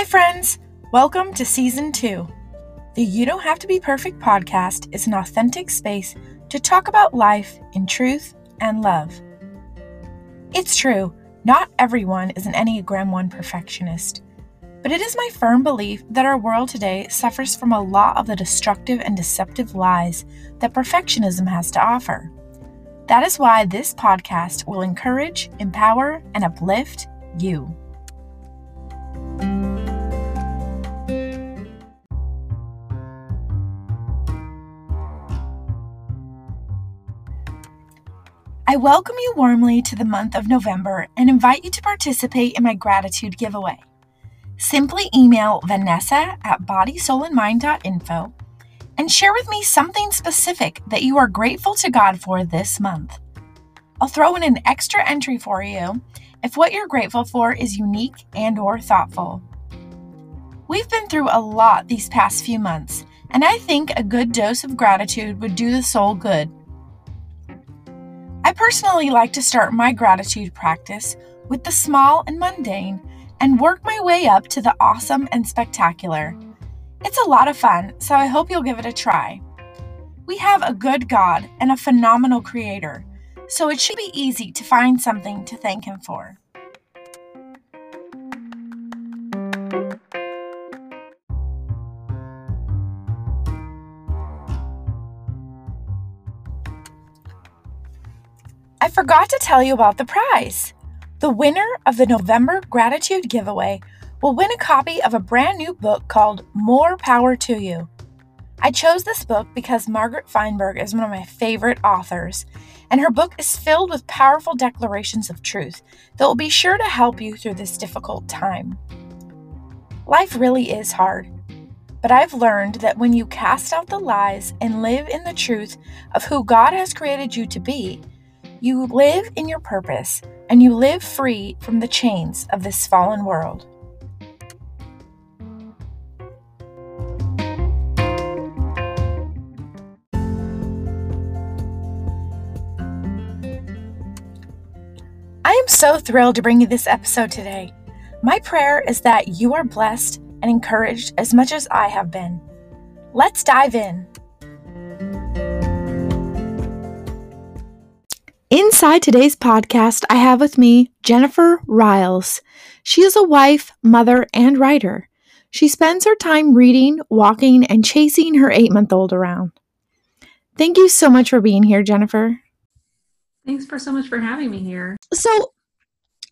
Hi, friends. Welcome to Season 2. The You Don't Have to Be Perfect podcast is an authentic space to talk about life in truth and love. It's true, not everyone is an Enneagram 1 perfectionist, but it is my firm belief that our world today suffers from a lot of the destructive and deceptive lies that perfectionism has to offer. That is why this podcast will encourage, empower, and uplift you. I welcome you warmly to the month of November and invite you to participate in my gratitude giveaway. Simply email Vanessa at bodysoulandmind.info and share with me something specific that you are grateful to God for this month. I'll throw in an extra entry for you if what you're grateful for is unique and or thoughtful. We've been through a lot these past few months, and I think a good dose of gratitude would do the soul good. I personally like to start my gratitude practice with the small and mundane and work my way up to the awesome and spectacular. It's a lot of fun, so I hope you'll give it a try. We have a good God and a phenomenal Creator, so it should be easy to find something to thank Him for. Forgot to tell you about the prize. The winner of the November Gratitude Giveaway will win a copy of a brand new book called More Power to You. I chose this book because Margaret Feinberg is one of my favorite authors, and her book is filled with powerful declarations of truth that will be sure to help you through this difficult time. Life really is hard, but I've learned that when you cast out the lies and live in the truth of who God has created you to be, you live in your purpose and you live free from the chains of this fallen world. I am so thrilled to bring you this episode today. My prayer is that you are blessed and encouraged as much as I have been. Let's dive in. Inside today's podcast, I have with me Jennifer Riales. She is a wife, mother, and writer. She spends her time reading, walking, and chasing her eight month old around. Thank you so much for being here, Jennifer. Thanks for so much for having me here. So,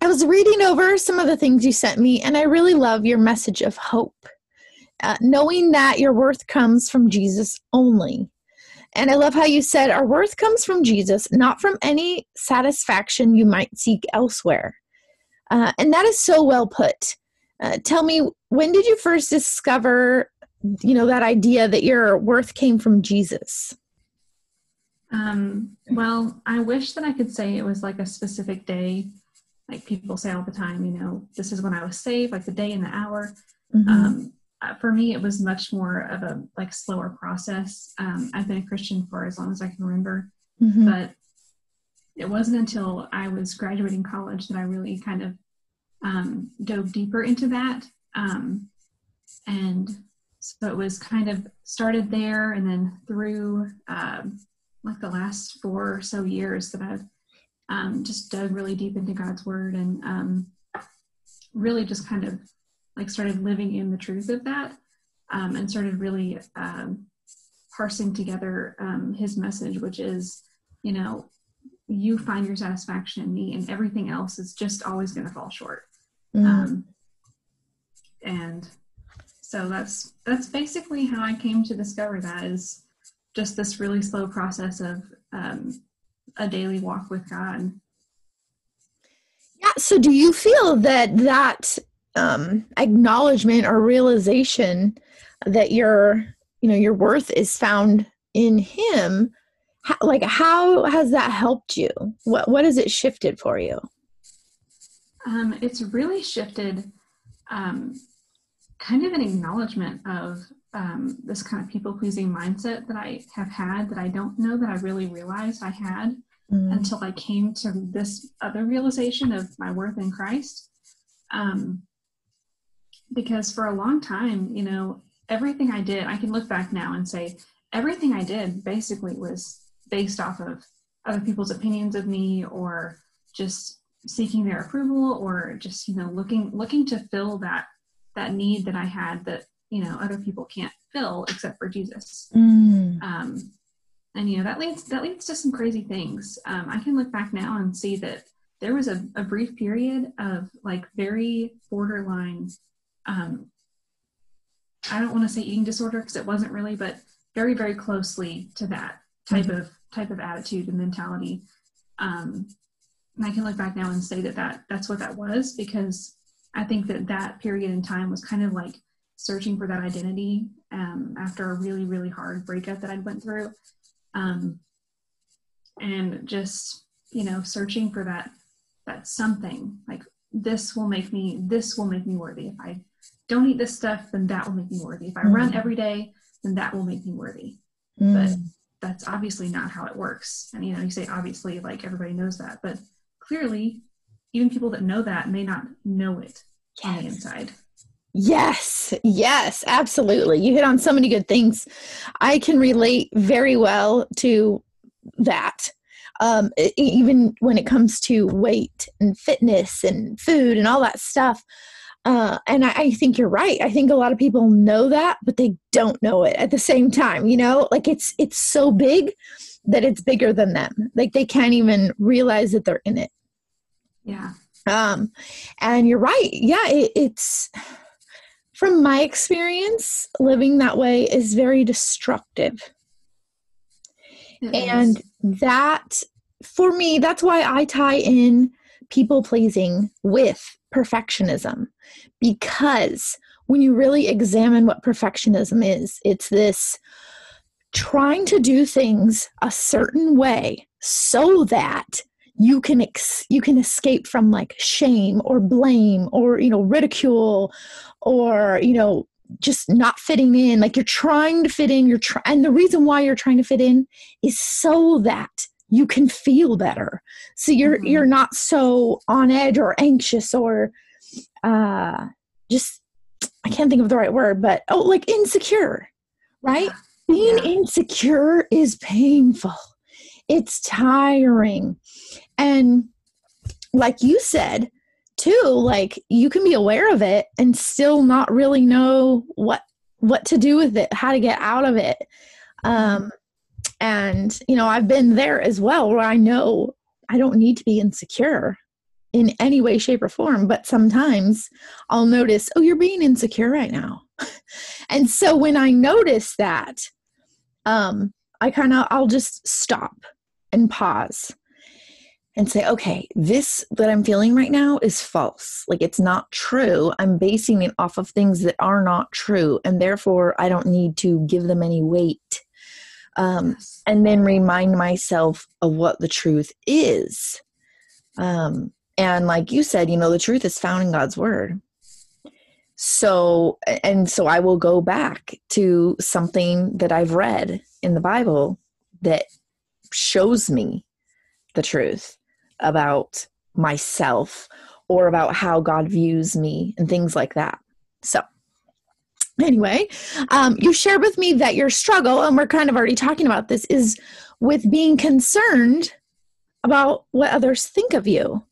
I was reading over some of the things you sent me, and I really love your message of hope. Uh, knowing that your worth comes from Jesus only. And I love how you said our worth comes from Jesus, not from any satisfaction you might seek elsewhere. Uh, and that is so well put. Uh, tell me, when did you first discover, you know, that idea that your worth came from Jesus? Um, well, I wish that I could say it was like a specific day, like people say all the time. You know, this is when I was saved, like the day and the hour. Mm-hmm. Um, uh, for me, it was much more of a like slower process. Um, I've been a Christian for as long as I can remember, mm-hmm. but it wasn't until I was graduating college that I really kind of um, dove deeper into that. Um, and so it was kind of started there, and then through um, like the last four or so years that I've um, just dug really deep into God's Word and um, really just kind of like started living in the truth of that um, and started really um, parsing together um, his message, which is, you know, you find your satisfaction in me, and everything else is just always going to fall short. Mm. and so that's that's basically how I came to discover that is just this really slow process of um, a daily walk with God. Yeah. So, do you feel that that um, acknowledgement or realization that your you know your worth is found in him how, like how has that helped you what what has it shifted for you um, it's really shifted um, kind of an acknowledgement of um, this kind of people pleasing mindset that I have had that I don't know that I really realized I had mm. until I came to this other realization of my worth in Christ. Um, because for a long time, you know, everything I did, I can look back now and say everything I did basically was based off of other people's opinions of me or just seeking their approval or just, you know, looking looking to fill that that need that I had that, you know, other people can't fill except for Jesus. Mm. Um, and you know that leads that leads to some crazy things. Um, I can look back now and see that there was a, a brief period of like very borderline um, I don't want to say eating disorder because it wasn't really, but very, very closely to that type mm-hmm. of type of attitude and mentality. Um, and I can look back now and say that, that that's what that was because I think that that period in time was kind of like searching for that identity um, after a really, really hard breakup that I went through. Um, and just, you know, searching for that, that something like this will make me, this will make me worthy. If I don't eat this stuff, then that will make me worthy. If I mm. run every day, then that will make me worthy. Mm. But that's obviously not how it works. And you know, you say obviously, like everybody knows that, but clearly, even people that know that may not know it yes. on the inside. Yes, yes, absolutely. You hit on so many good things. I can relate very well to that. Um, even when it comes to weight and fitness and food and all that stuff. Uh, and I, I, think you're right. I think a lot of people know that, but they don't know it at the same time. You know, like it's it's so big that it's bigger than them. Like they can't even realize that they're in it. Yeah. Um, and you're right. Yeah, it, it's from my experience, living that way is very destructive. It and is. that, for me, that's why I tie in people pleasing with perfectionism because when you really examine what perfectionism is, it's this trying to do things a certain way so that you can ex- you can escape from like shame or blame or you know ridicule or you know just not fitting in like you're trying to fit in you're trying and the reason why you're trying to fit in is so that you can feel better so you're mm-hmm. you're not so on edge or anxious or uh just i can't think of the right word but oh like insecure right? Being yeah. insecure is painful. It's tiring. And like you said too like you can be aware of it and still not really know what what to do with it how to get out of it. Um and, you know, I've been there as well where I know I don't need to be insecure in any way, shape, or form. But sometimes I'll notice, oh, you're being insecure right now. and so when I notice that, um, I kind of, I'll just stop and pause and say, okay, this that I'm feeling right now is false. Like it's not true. I'm basing it off of things that are not true. And therefore, I don't need to give them any weight um, yes. and then remind myself of what the truth is. Um, and like you said, you know, the truth is found in God's word. So, and so I will go back to something that I've read in the Bible that shows me the truth about myself or about how God views me and things like that. So, anyway, um, you shared with me that your struggle, and we're kind of already talking about this, is with being concerned about what others think of you.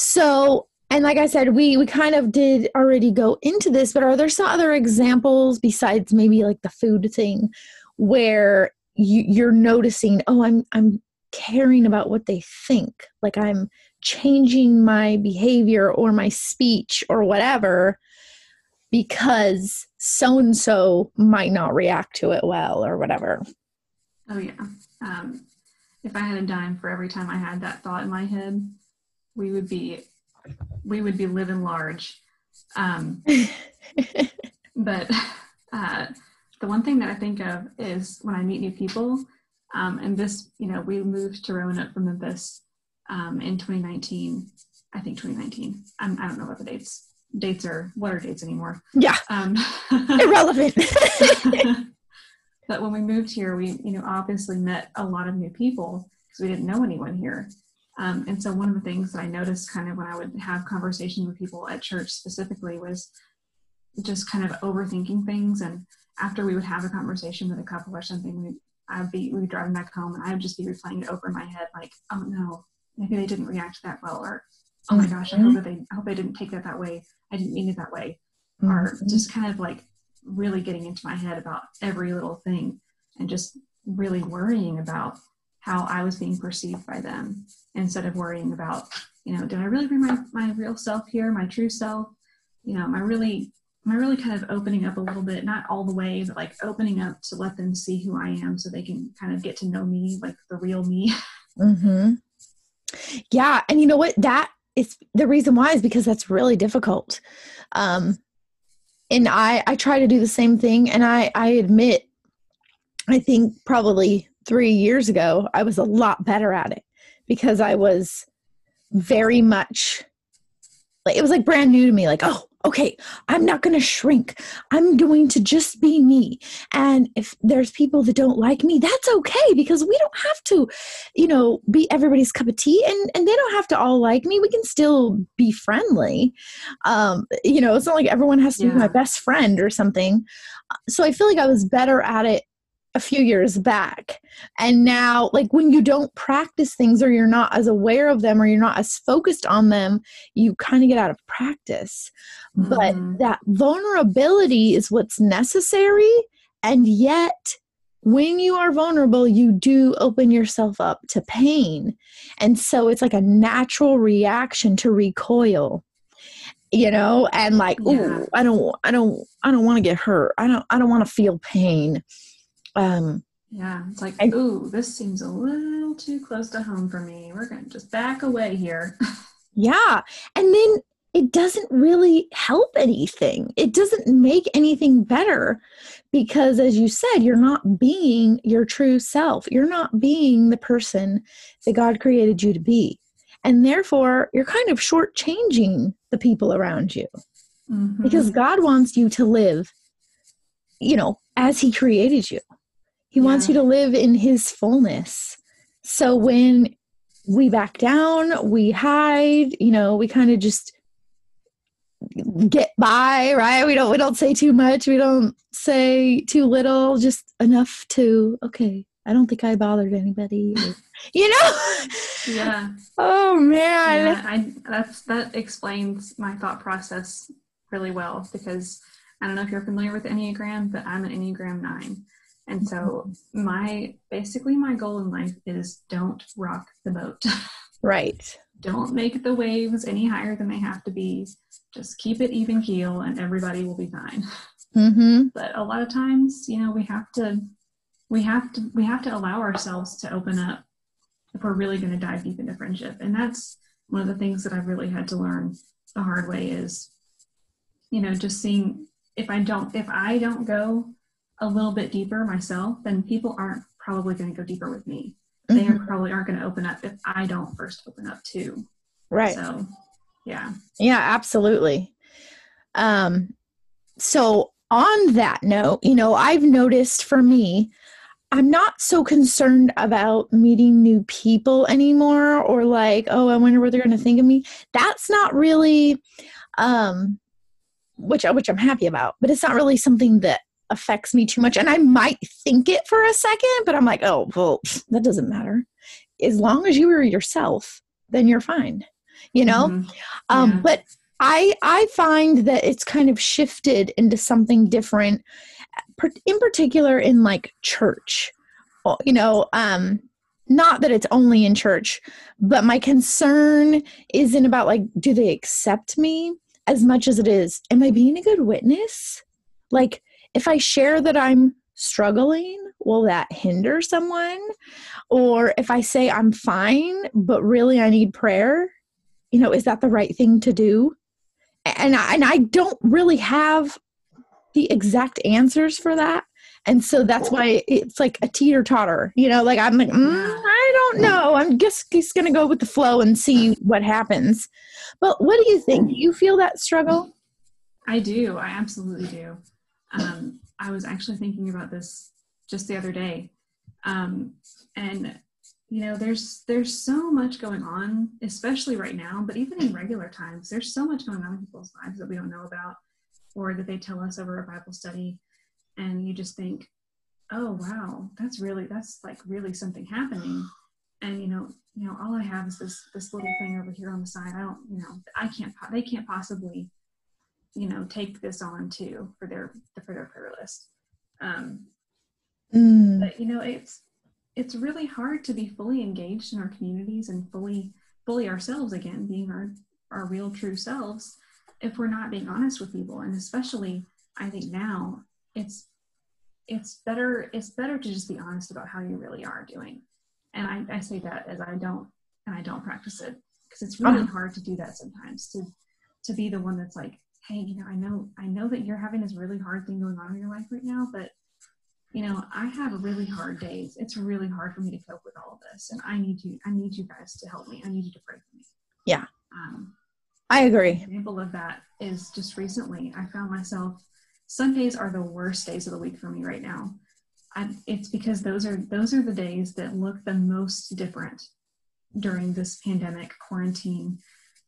So, and like I said, we we kind of did already go into this, but are there some other examples besides maybe like the food thing where you, you're noticing, oh, I'm I'm caring about what they think, like I'm changing my behavior or my speech or whatever because so and so might not react to it well or whatever. Oh, yeah. Um, if I had a dime for every time I had that thought in my head, we would be we would be living large. Um, but uh, the one thing that I think of is when I meet new people, um, and this, you know, we moved to Roanoke from Memphis um, in 2019. I think 2019. I'm, I don't know what the dates dates are what are dates anymore yeah um, irrelevant but when we moved here we you know obviously met a lot of new people because we didn't know anyone here um, and so one of the things that i noticed kind of when i would have conversations with people at church specifically was just kind of overthinking things. And after we would have a conversation with a couple or something, we I'd be we'd be driving back home and I would just be replaying it over in my head, like, oh no, maybe they didn't react that well, or oh my gosh, I hope that they I hope they didn't take that that way. I didn't mean it that way, mm-hmm. or just kind of like really getting into my head about every little thing and just really worrying about how I was being perceived by them instead of worrying about, you know, did I really bring my, my real self here, my true self? You know, am I really am I really kind of opening up a little bit, not all the way, but like opening up to let them see who I am so they can kind of get to know me, like the real me. Mm-hmm. Yeah. And you know what? That is the reason why is because that's really difficult. Um, and I, I try to do the same thing. And I, I admit, I think probably three years ago, I was a lot better at it because I was very much like, it was like brand new to me. Like, oh, okay, I'm not going to shrink. I'm going to just be me. And if there's people that don't like me, that's okay because we don't have to, you know, be everybody's cup of tea and, and they don't have to all like me. We can still be friendly. Um, you know, it's not like everyone has to yeah. be my best friend or something. So I feel like I was better at it a few years back. And now, like when you don't practice things or you're not as aware of them or you're not as focused on them, you kind of get out of practice. Mm-hmm. But that vulnerability is what's necessary. And yet, when you are vulnerable, you do open yourself up to pain. And so it's like a natural reaction to recoil you know and like yeah. oh i don't i don't i don't want to get hurt i don't i don't want to feel pain um, yeah, it's like, I, ooh, this seems a little too close to home for me. We're going to just back away here. yeah. And then it doesn't really help anything. It doesn't make anything better because, as you said, you're not being your true self. You're not being the person that God created you to be. And therefore, you're kind of shortchanging the people around you mm-hmm. because God wants you to live, you know, as He created you. He yeah. wants you to live in his fullness. So when we back down, we hide, you know, we kind of just get by, right? We don't we don't say too much, we don't say too little, just enough to okay, I don't think I bothered anybody. Or, you know? Yeah. oh man. Yeah, I that's that explains my thought process really well because I don't know if you're familiar with Enneagram, but I'm an Enneagram 9. And so my basically my goal in life is don't rock the boat. Right. don't make the waves any higher than they have to be. Just keep it even keel and everybody will be fine. Mm-hmm. But a lot of times, you know, we have to we have to we have to allow ourselves to open up if we're really going to dive deep into friendship. And that's one of the things that I've really had to learn the hard way is, you know, just seeing if I don't if I don't go a little bit deeper myself, then people aren't probably going to go deeper with me. They mm-hmm. are probably aren't going to open up if I don't first open up too. Right. So, yeah. Yeah, absolutely. Um, so on that note, you know, I've noticed for me, I'm not so concerned about meeting new people anymore or like, oh, I wonder what they're going to think of me. That's not really um which which I'm happy about, but it's not really something that affects me too much. And I might think it for a second, but I'm like, oh, well, that doesn't matter. As long as you are yourself, then you're fine. You know? Mm-hmm. Um, yeah. Um, but I I find that it's kind of shifted into something different, in particular in like church. You know, um, not that it's only in church, but my concern isn't about like, do they accept me as much as it is, am I being a good witness? Like, if I share that I'm struggling, will that hinder someone? Or if I say I'm fine, but really I need prayer, you know, is that the right thing to do? And I, and I don't really have the exact answers for that. And so that's why it's like a teeter totter, you know, like I'm like, mm, I don't know. I'm just, just going to go with the flow and see what happens. But what do you think? Do you feel that struggle? I do. I absolutely do. Um, I was actually thinking about this just the other day, um, and you know, there's there's so much going on, especially right now, but even in regular times, there's so much going on in people's lives that we don't know about. or that they tell us over a Bible study. And you just think, oh, wow, that's really, that's like really something happening. And, you know, you know, all I have is this, this little thing over here on the side. I don't, you know, I can't, they can't possibly, you know, take this on too for their, for their prayer list. Um, mm. But, you know, it's, it's really hard to be fully engaged in our communities and fully fully ourselves again being our our real true selves if we're not being honest with people and especially i think now it's it's better it's better to just be honest about how you really are doing and i, I say that as i don't and i don't practice it because it's really uh-huh. hard to do that sometimes to to be the one that's like hey you know i know i know that you're having this really hard thing going on in your life right now but you know, I have really hard days. It's really hard for me to cope with all of this, and I need you. I need you guys to help me. I need you to pray for me. Yeah, um, I agree. An example of that is just recently. I found myself Sundays are the worst days of the week for me right now. I, it's because those are those are the days that look the most different during this pandemic, quarantine,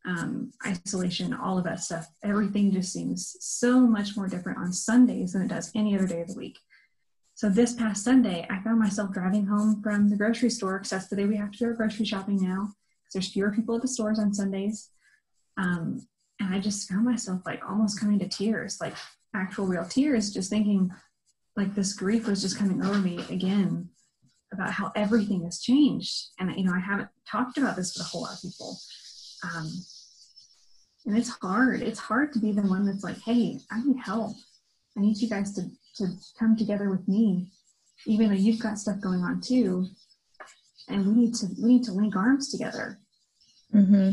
um, isolation, all of that stuff. Everything just seems so much more different on Sundays than it does any other day of the week. So this past Sunday, I found myself driving home from the grocery store because that's the day we have to do our grocery shopping now because there's fewer people at the stores on Sundays. Um, and I just found myself like almost coming to tears, like actual real tears, just thinking like this grief was just coming over me again about how everything has changed. And you know, I haven't talked about this with a whole lot of people. Um, and it's hard. It's hard to be the one that's like, hey, I need help. I need you guys to to come together with me, even though you've got stuff going on too. And we need to we need to link arms together. Mm-hmm.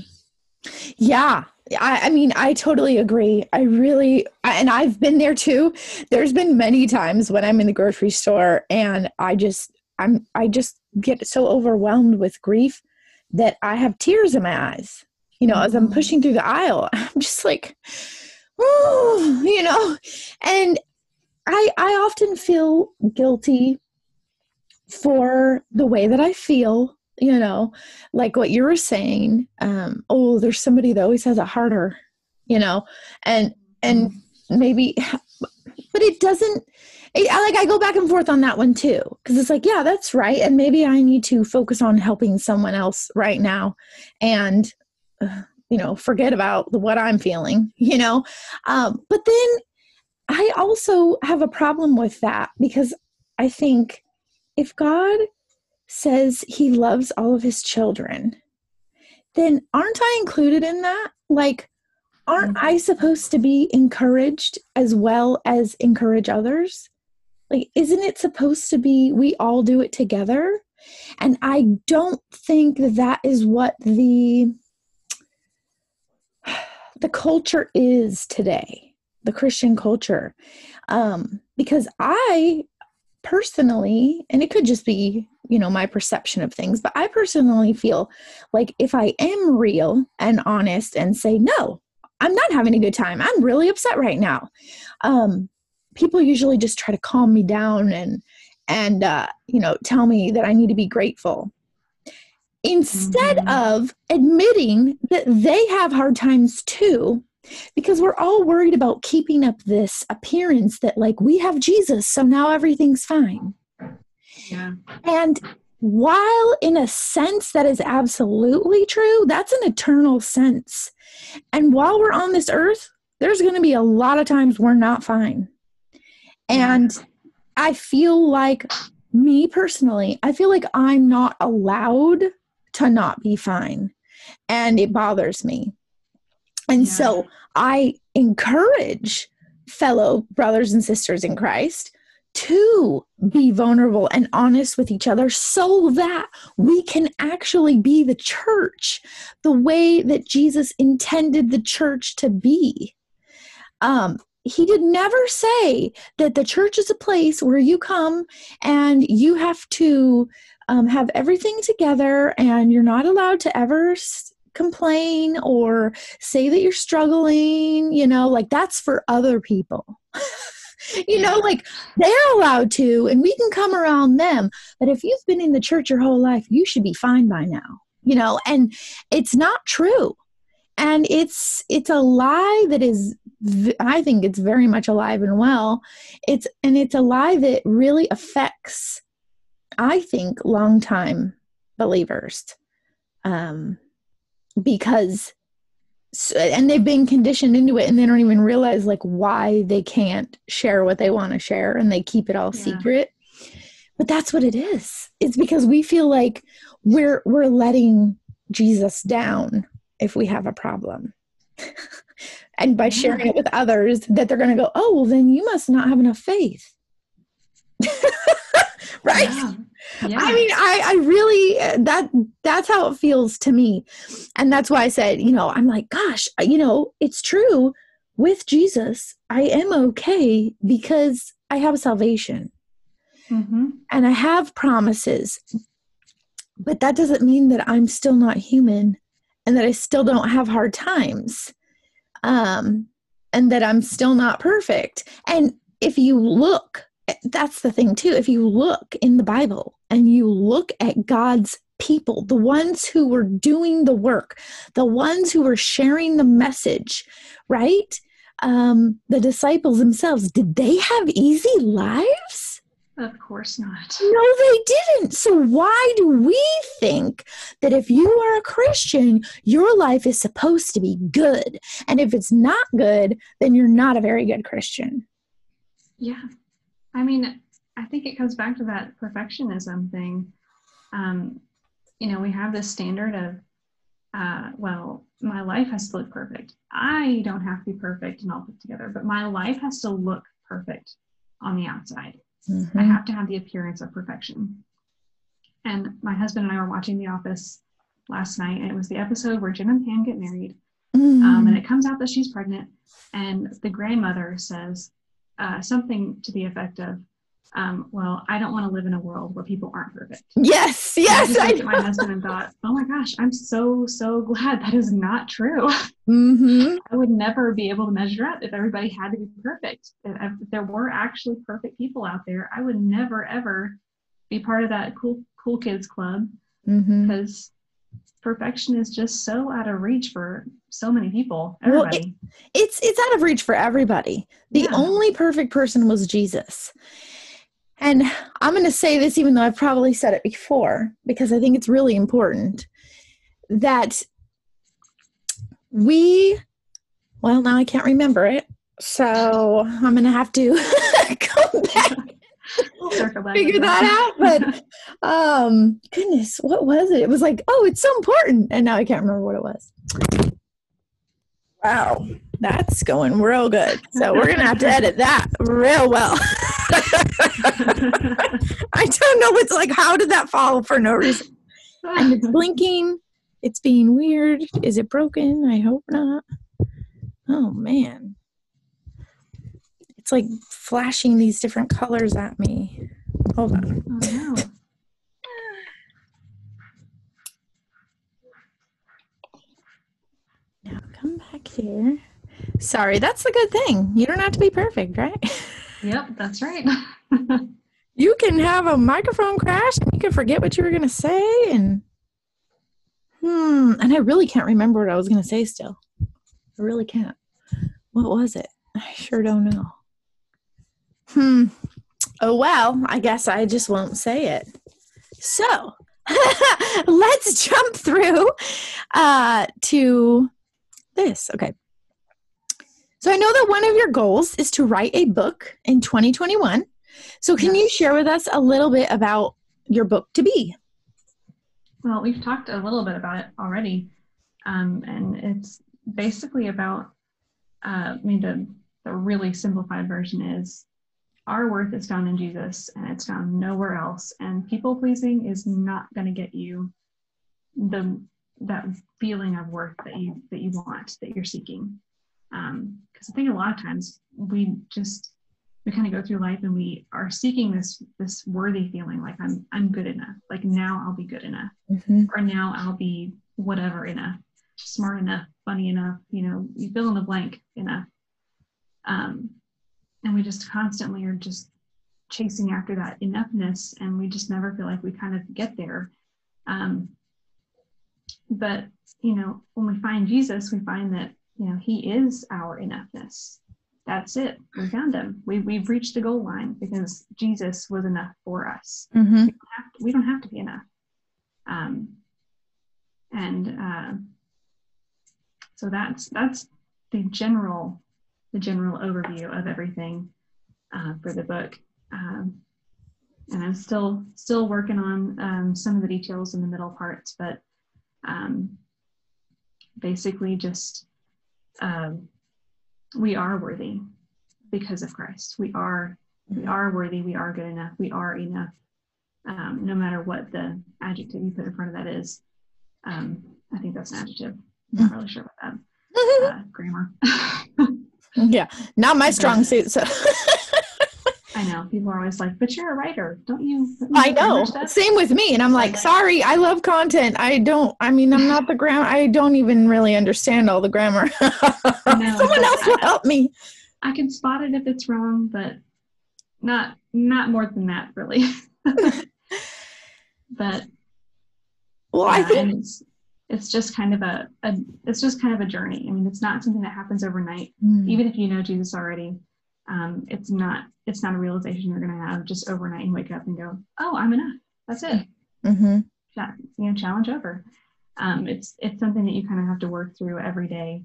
Yeah, I, I, mean, I totally agree. I really, and I've been there too. There's been many times when I'm in the grocery store and I just, I'm, I just get so overwhelmed with grief that I have tears in my eyes. You know, as I'm pushing through the aisle, I'm just like, oh, you know, and I, I often feel guilty for the way that I feel, you know, like what you were saying. Um, oh, there's somebody that always has it harder, you know, and and maybe, but it doesn't. It, like I go back and forth on that one too, because it's like, yeah, that's right, and maybe I need to focus on helping someone else right now, and. You know forget about what i'm feeling you know um, but then I also have a problem with that because I think if God says he loves all of his children, then aren't I included in that? Like, aren't I supposed to be encouraged as well as encourage others? Like, isn't it supposed to be we all do it together? And I don't think that that is what the the culture is today the Christian culture. Um, because I personally, and it could just be, you know, my perception of things, but I personally feel like if I am real and honest and say, no, I'm not having a good time, I'm really upset right now. Um, people usually just try to calm me down and, and, uh, you know, tell me that I need to be grateful instead mm-hmm. of admitting that they have hard times too because we're all worried about keeping up this appearance that like we have Jesus so now everything's fine. Yeah. And while in a sense that is absolutely true, that's an eternal sense. And while we're on this earth, there's going to be a lot of times we're not fine. And I feel like me personally, I feel like I'm not allowed to not be fine. And it bothers me. And yeah. so I encourage fellow brothers and sisters in Christ to be vulnerable and honest with each other so that we can actually be the church the way that Jesus intended the church to be. Um, he did never say that the church is a place where you come and you have to um, have everything together and you're not allowed to ever complain or say that you're struggling, you know, like that's for other people. you know, like they're allowed to, and we can come around them. But if you've been in the church your whole life, you should be fine by now, you know, and it's not true. And it's it's a lie that is I think it's very much alive and well. It's and it's a lie that really affects, I think, long time believers, um, because and they've been conditioned into it, and they don't even realize like why they can't share what they want to share, and they keep it all yeah. secret. But that's what it is. It's because we feel like we're we're letting Jesus down if we have a problem. and by sharing it with others that they're going to go oh well then you must not have enough faith right yeah. Yeah. i mean i i really that that's how it feels to me and that's why i said you know i'm like gosh you know it's true with jesus i am okay because i have salvation mm-hmm. and i have promises but that doesn't mean that i'm still not human and that i still don't have hard times um, and that I'm still not perfect. And if you look, that's the thing too. If you look in the Bible and you look at God's people, the ones who were doing the work, the ones who were sharing the message, right? Um, the disciples themselves, did they have easy lives? Of course not. No, they didn't. So, why do we think that if you are a Christian, your life is supposed to be good? And if it's not good, then you're not a very good Christian. Yeah. I mean, I think it comes back to that perfectionism thing. Um, you know, we have this standard of, uh, well, my life has to look perfect. I don't have to be perfect and all put together, but my life has to look perfect on the outside Mm-hmm. I have to have the appearance of perfection. And my husband and I were watching The Office last night, and it was the episode where Jim and Pam get married. Mm-hmm. Um, and it comes out that she's pregnant, and the grandmother says uh, something to the effect of, um, well, I don't want to live in a world where people aren't perfect. Yes, yes. I, I looked at my husband and thought, oh my gosh, I'm so, so glad that is not true. Mm-hmm. I would never be able to measure up if everybody had to be perfect. If, there were actually perfect people out there, I would never, ever be part of that cool, cool kids club mm-hmm. because perfection is just so out of reach for so many people everybody. Well, it, it's it's out of reach for everybody the yeah. only perfect person was jesus and I'm going to say this, even though I've probably said it before, because I think it's really important that we, well, now I can't remember it. So I'm going to have to come back. Figure that out but um goodness what was it it was like oh it's so important and now i can't remember what it was wow that's going real good so we're gonna have to edit that real well I don't know. It's like, how did that fall for no reason? And it's blinking. It's being weird. Is it broken? I hope not. Oh, man. It's like flashing these different colors at me. Hold on. Oh, no. Now come back here. Sorry, that's the good thing. You don't have to be perfect, right? Yep, that's right. you can have a microphone crash and you can forget what you were going to say and hmm and i really can't remember what i was going to say still i really can't what was it i sure don't know hmm oh well i guess i just won't say it so let's jump through uh to this okay so I know that one of your goals is to write a book in 2021. So can you share with us a little bit about your book to be? Well, we've talked a little bit about it already. Um, and it's basically about, uh, I mean, the, the really simplified version is our worth is found in Jesus and it's found nowhere else. And people pleasing is not going to get you the that feeling of worth that you that you want that you're seeking. Because um, I think a lot of times we just we kind of go through life and we are seeking this this worthy feeling like I'm I'm good enough. Like now I'll be good enough. Mm-hmm. or now I'll be whatever enough. Smart enough. Funny enough. You know you fill in the blank enough. Um, and we just constantly are just chasing after that enoughness and we just never feel like we kind of get there um, but you know when we find jesus we find that you know, He is our enoughness. That's it. We found Him. We, we've reached the goal line because Jesus was enough for us. Mm-hmm. We, don't have to, we don't have to be enough. Um, and uh, so that's that's the general the general overview of everything uh, for the book. Um, and I'm still still working on um, some of the details in the middle parts, but um, basically just um, we are worthy because of Christ. We are we are worthy. We are good enough. We are enough. Um, no matter what the adjective you put in front of that is. Um, I think that's an adjective. I'm not really sure about that. Uh, grammar. yeah, not my strong suit. So I know people are always like, "But you're a writer, don't you?" Don't you I know. Same with me. And I'm like, like- sorry, I love content. I don't, I mean, I'm not the grammar. I don't even really understand all the grammar. know, Someone else will I- help me. I can spot it if it's wrong, but not not more than that, really. but Well, I yeah, think, and it's just kind of a, a it's just kind of a journey. I mean, it's not something that happens overnight. Mm, Even if you know Jesus already, um, it's not it's not a realization you're going to have just overnight and wake up and go, "Oh, I'm enough. That's it." mhm. Cha- you know, challenge over. Um, it's it's something that you kind of have to work through every day,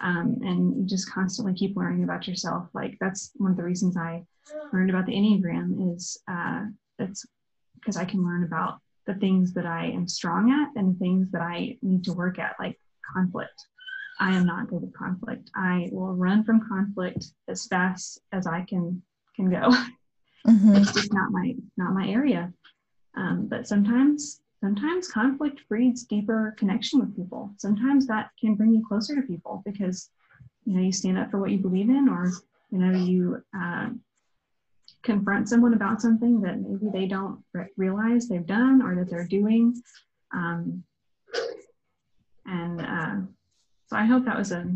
um, and you just constantly keep learning about yourself. Like that's one of the reasons I learned about the Enneagram is uh, it's because I can learn about the things that I am strong at and the things that I need to work at, like conflict. I am not good with conflict. I will run from conflict as fast as I can can go. Mhm. it's just not my not my area. Um, but sometimes sometimes conflict breeds deeper connection with people. Sometimes that can bring you closer to people because you know you stand up for what you believe in, or you know you uh, confront someone about something that maybe they don't re- realize they've done or that they're doing. Um, and uh, so I hope that was a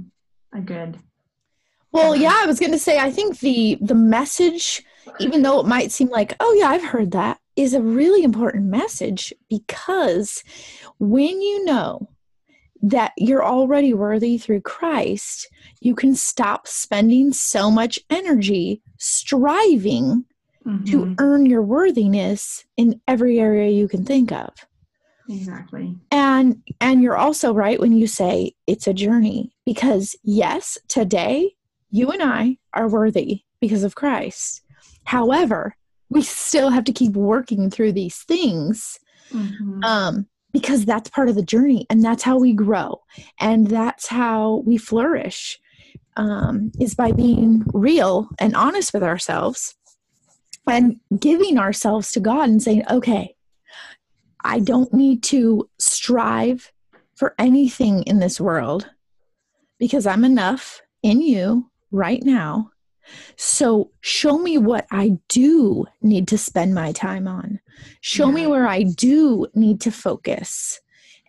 a good Well, yeah, I was going to say I think the the message even though it might seem like, "Oh yeah, I've heard that, is a really important message because when you know that you're already worthy through Christ, you can stop spending so much energy striving to Mhm. earn your worthiness in every area you can think of. exactly. and and you're also right when you say it's a journey because yes today you and i are worthy because of christ however we still have to keep working through these things Mhm. um because that's part of the journey and that's how we grow and that's how we flourish um, is by being real and honest with ourselves and giving ourselves to god and saying okay i don't need to strive for anything in this world because i'm enough in you right now so show me what i do need to spend my time on. Show me where i do need to focus.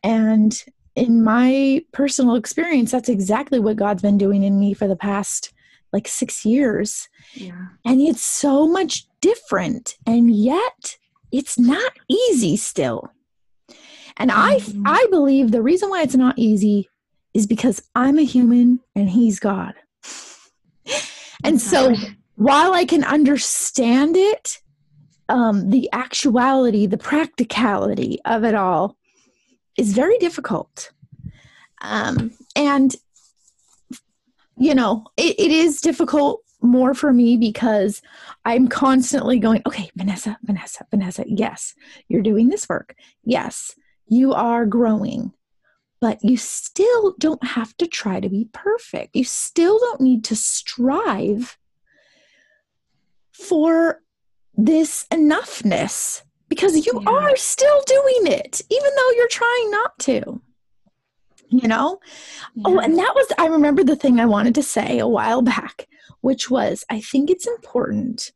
And in my personal experience that's exactly what god's been doing in me for the past like six years. Yeah. and it's so much different. And yet it's not easy still. And i Mhm. i believe the reason why it's not easy is because i'm a human and he's god and so while I can understand it, um, the actuality, the practicality of it all is very difficult. Um, and, you know, it, it is difficult more for me because I'm constantly going, okay, Vanessa, Vanessa, Vanessa, yes, you're doing this work. Yes, you are growing. But you still don't have to try to be perfect. You still don't need to strive for this enoughness because you Yeah. are still doing it, even though you're trying not to. You know? Oh, and that was, I remember the thing I wanted to say a while back, which was I think it's important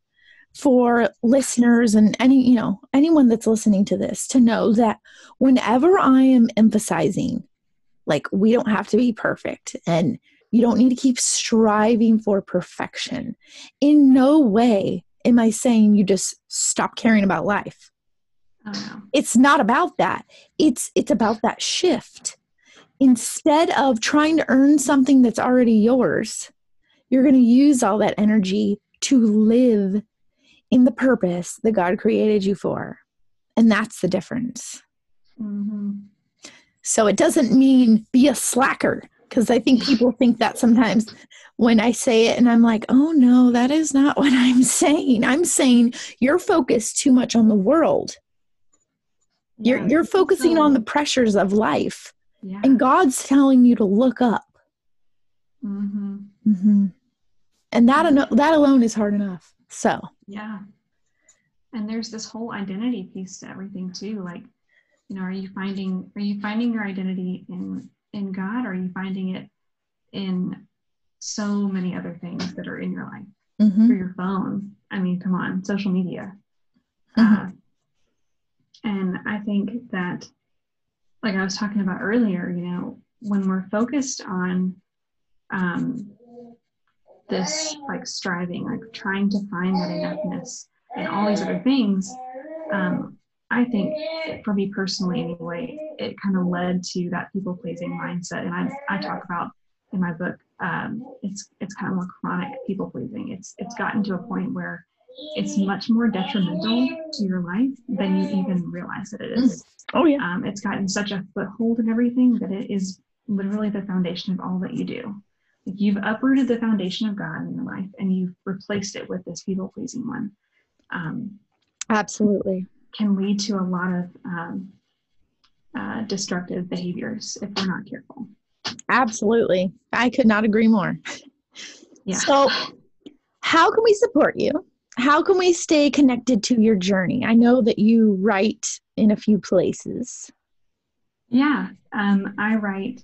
for listeners and any, you know, anyone that's listening to this to know that whenever I am emphasizing, like, we don't have to be perfect and you don't need to keep striving for perfection, in no way am I saying you just stop caring about life Oh, no. it's not about that it's it's about that shift instead of trying to earn something that's already yours, you're going to use all that energy to live in the purpose that God created you for. And that's the difference. Mm-hmm. So it doesn't mean be a slacker, because I think people think that sometimes when I say it, and I'm like, oh no, that is not what I'm saying. I'm saying you're focused too much on the world. Yeah, you're you're focusing so, on the pressures of life, yeah. and God's telling you to look up. Mm-hmm. Mm-hmm. And that that alone is hard enough. So yeah, and there's this whole identity piece to everything too. Like, you know, are you finding are you finding your identity in in God, or are you finding it in so many other things that are in your life mm-hmm. through your phone? I mean, come on, social media. Mm-hmm. Uh, and I think that, like I was talking about earlier, you know, when we're focused on um, this like striving, like trying to find that enoughness and all these other things, um, I think for me personally, anyway, it kind of led to that people pleasing mindset. And I, I talk about in my book, um, it's it's kind of more chronic people pleasing. It's it's gotten to a point where it's much more detrimental to your life than you even realize that it is. Oh yeah. Um, it's gotten such a foothold in everything that it is literally the foundation of all that you do. Like you've uprooted the foundation of God in your life and you've replaced it with this people pleasing one. Um, Absolutely can lead to a lot of um, uh, destructive behaviors if we're not careful. Absolutely. I could not agree more. Yeah. So, how can we support you? How can we stay connected to your journey? I know that you write in a few places. Yeah, um, I write.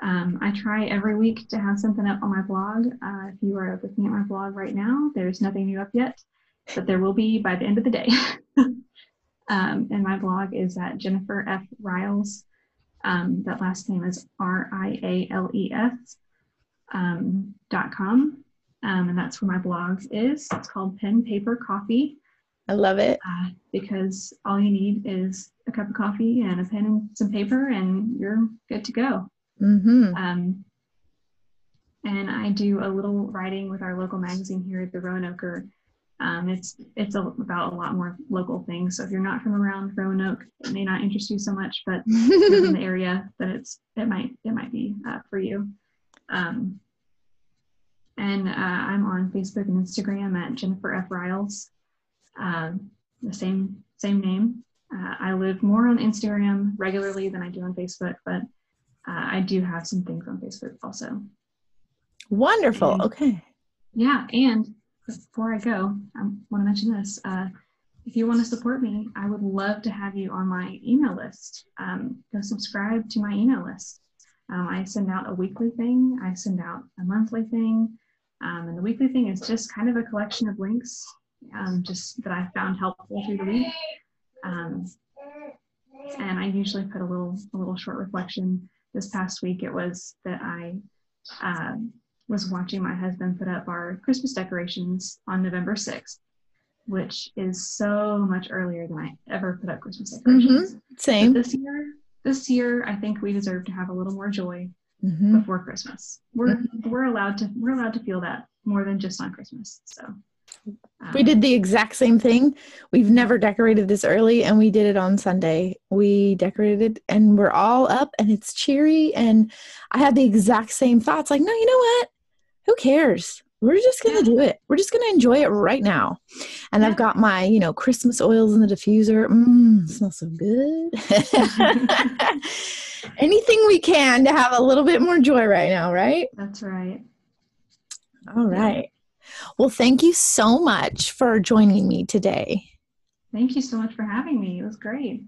Um, I try every week to have something up on my blog. Uh, if you are looking at my blog right now, there's nothing new up yet, but there will be by the end of the day. Um, and my blog is at Jennifer F. Riales. Um, that last name is R I A L E S um, dot com. Um, and that's where my blog is. It's called Pen Paper Coffee. I love it. Uh, because all you need is a cup of coffee and a pen and some paper, and you're good to go. Mm-hmm. Um, and I do a little writing with our local magazine here at the Roanoker um, it's it's a, about a lot more local things. So if you're not from around Roanoke, it may not interest you so much, but in the area, that it's it might it might be uh, for you. Um, and uh, I'm on Facebook and Instagram at Jennifer F Riales, um, the same same name. Uh, I live more on Instagram regularly than I do on Facebook, but uh, I do have some things on Facebook also. Wonderful. And, okay. Yeah, and before I go, I want to mention this. Uh, if you want to support me, I would love to have you on my email list. Um, go subscribe to my email list. Um, I send out a weekly thing, I send out a monthly thing. Um, and the weekly thing is just kind of a collection of links um, just that I found helpful through the week. Um, and I usually put a little a little short reflection. This past week, it was that I uh, was watching my husband put up our Christmas decorations on November 6th, which is so much earlier than I ever put up Christmas decorations. Mm-hmm. Same. But this year, this year, I think we deserve to have a little more joy mm-hmm. before Christmas. We're mm-hmm. we're allowed to we're allowed to feel that more than just on Christmas. So um, we did the exact same thing. We've never decorated this early, and we did it on Sunday. We decorated, and we're all up, and it's cheery. And I had the exact same thoughts. Like, no, you know what? Who cares? We're just going to do it. We're just going to enjoy it right now. And yeah. I've got my, you know, Christmas oils in the diffuser. Mmm, smells so good. Anything we can to have a little bit more joy right now, right? That's right. All right. Well, thank you so much for joining me today. Thank you so much for having me. It was great.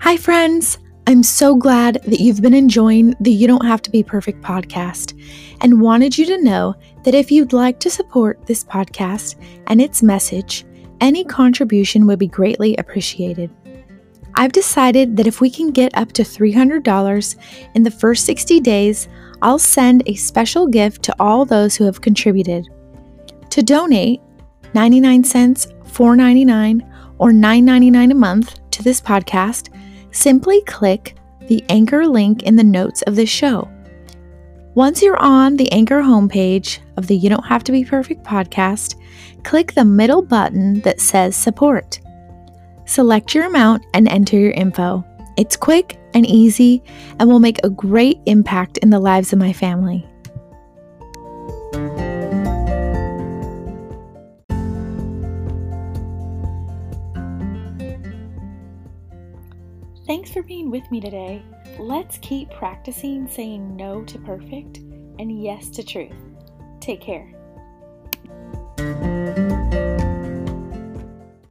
Hi, friends. I'm so glad that you've been enjoying the You Don't Have to Be Perfect podcast and wanted you to know that if you'd like to support this podcast and its message, any contribution would be greatly appreciated. I've decided that if we can get up to $300 in the first 60 days, I'll send a special gift to all those who have contributed. To donate, 99 cents, 4.99, or $9.99 a month to this podcast, simply click the Anchor link in the notes of this show. Once you're on the Anchor homepage of the You Don't Have to Be Perfect podcast, click the middle button that says Support. Select your amount and enter your info. It's quick and easy and will make a great impact in the lives of my family. Thanks for being with me today. Let's keep practicing saying no to perfect and yes to truth. Take care.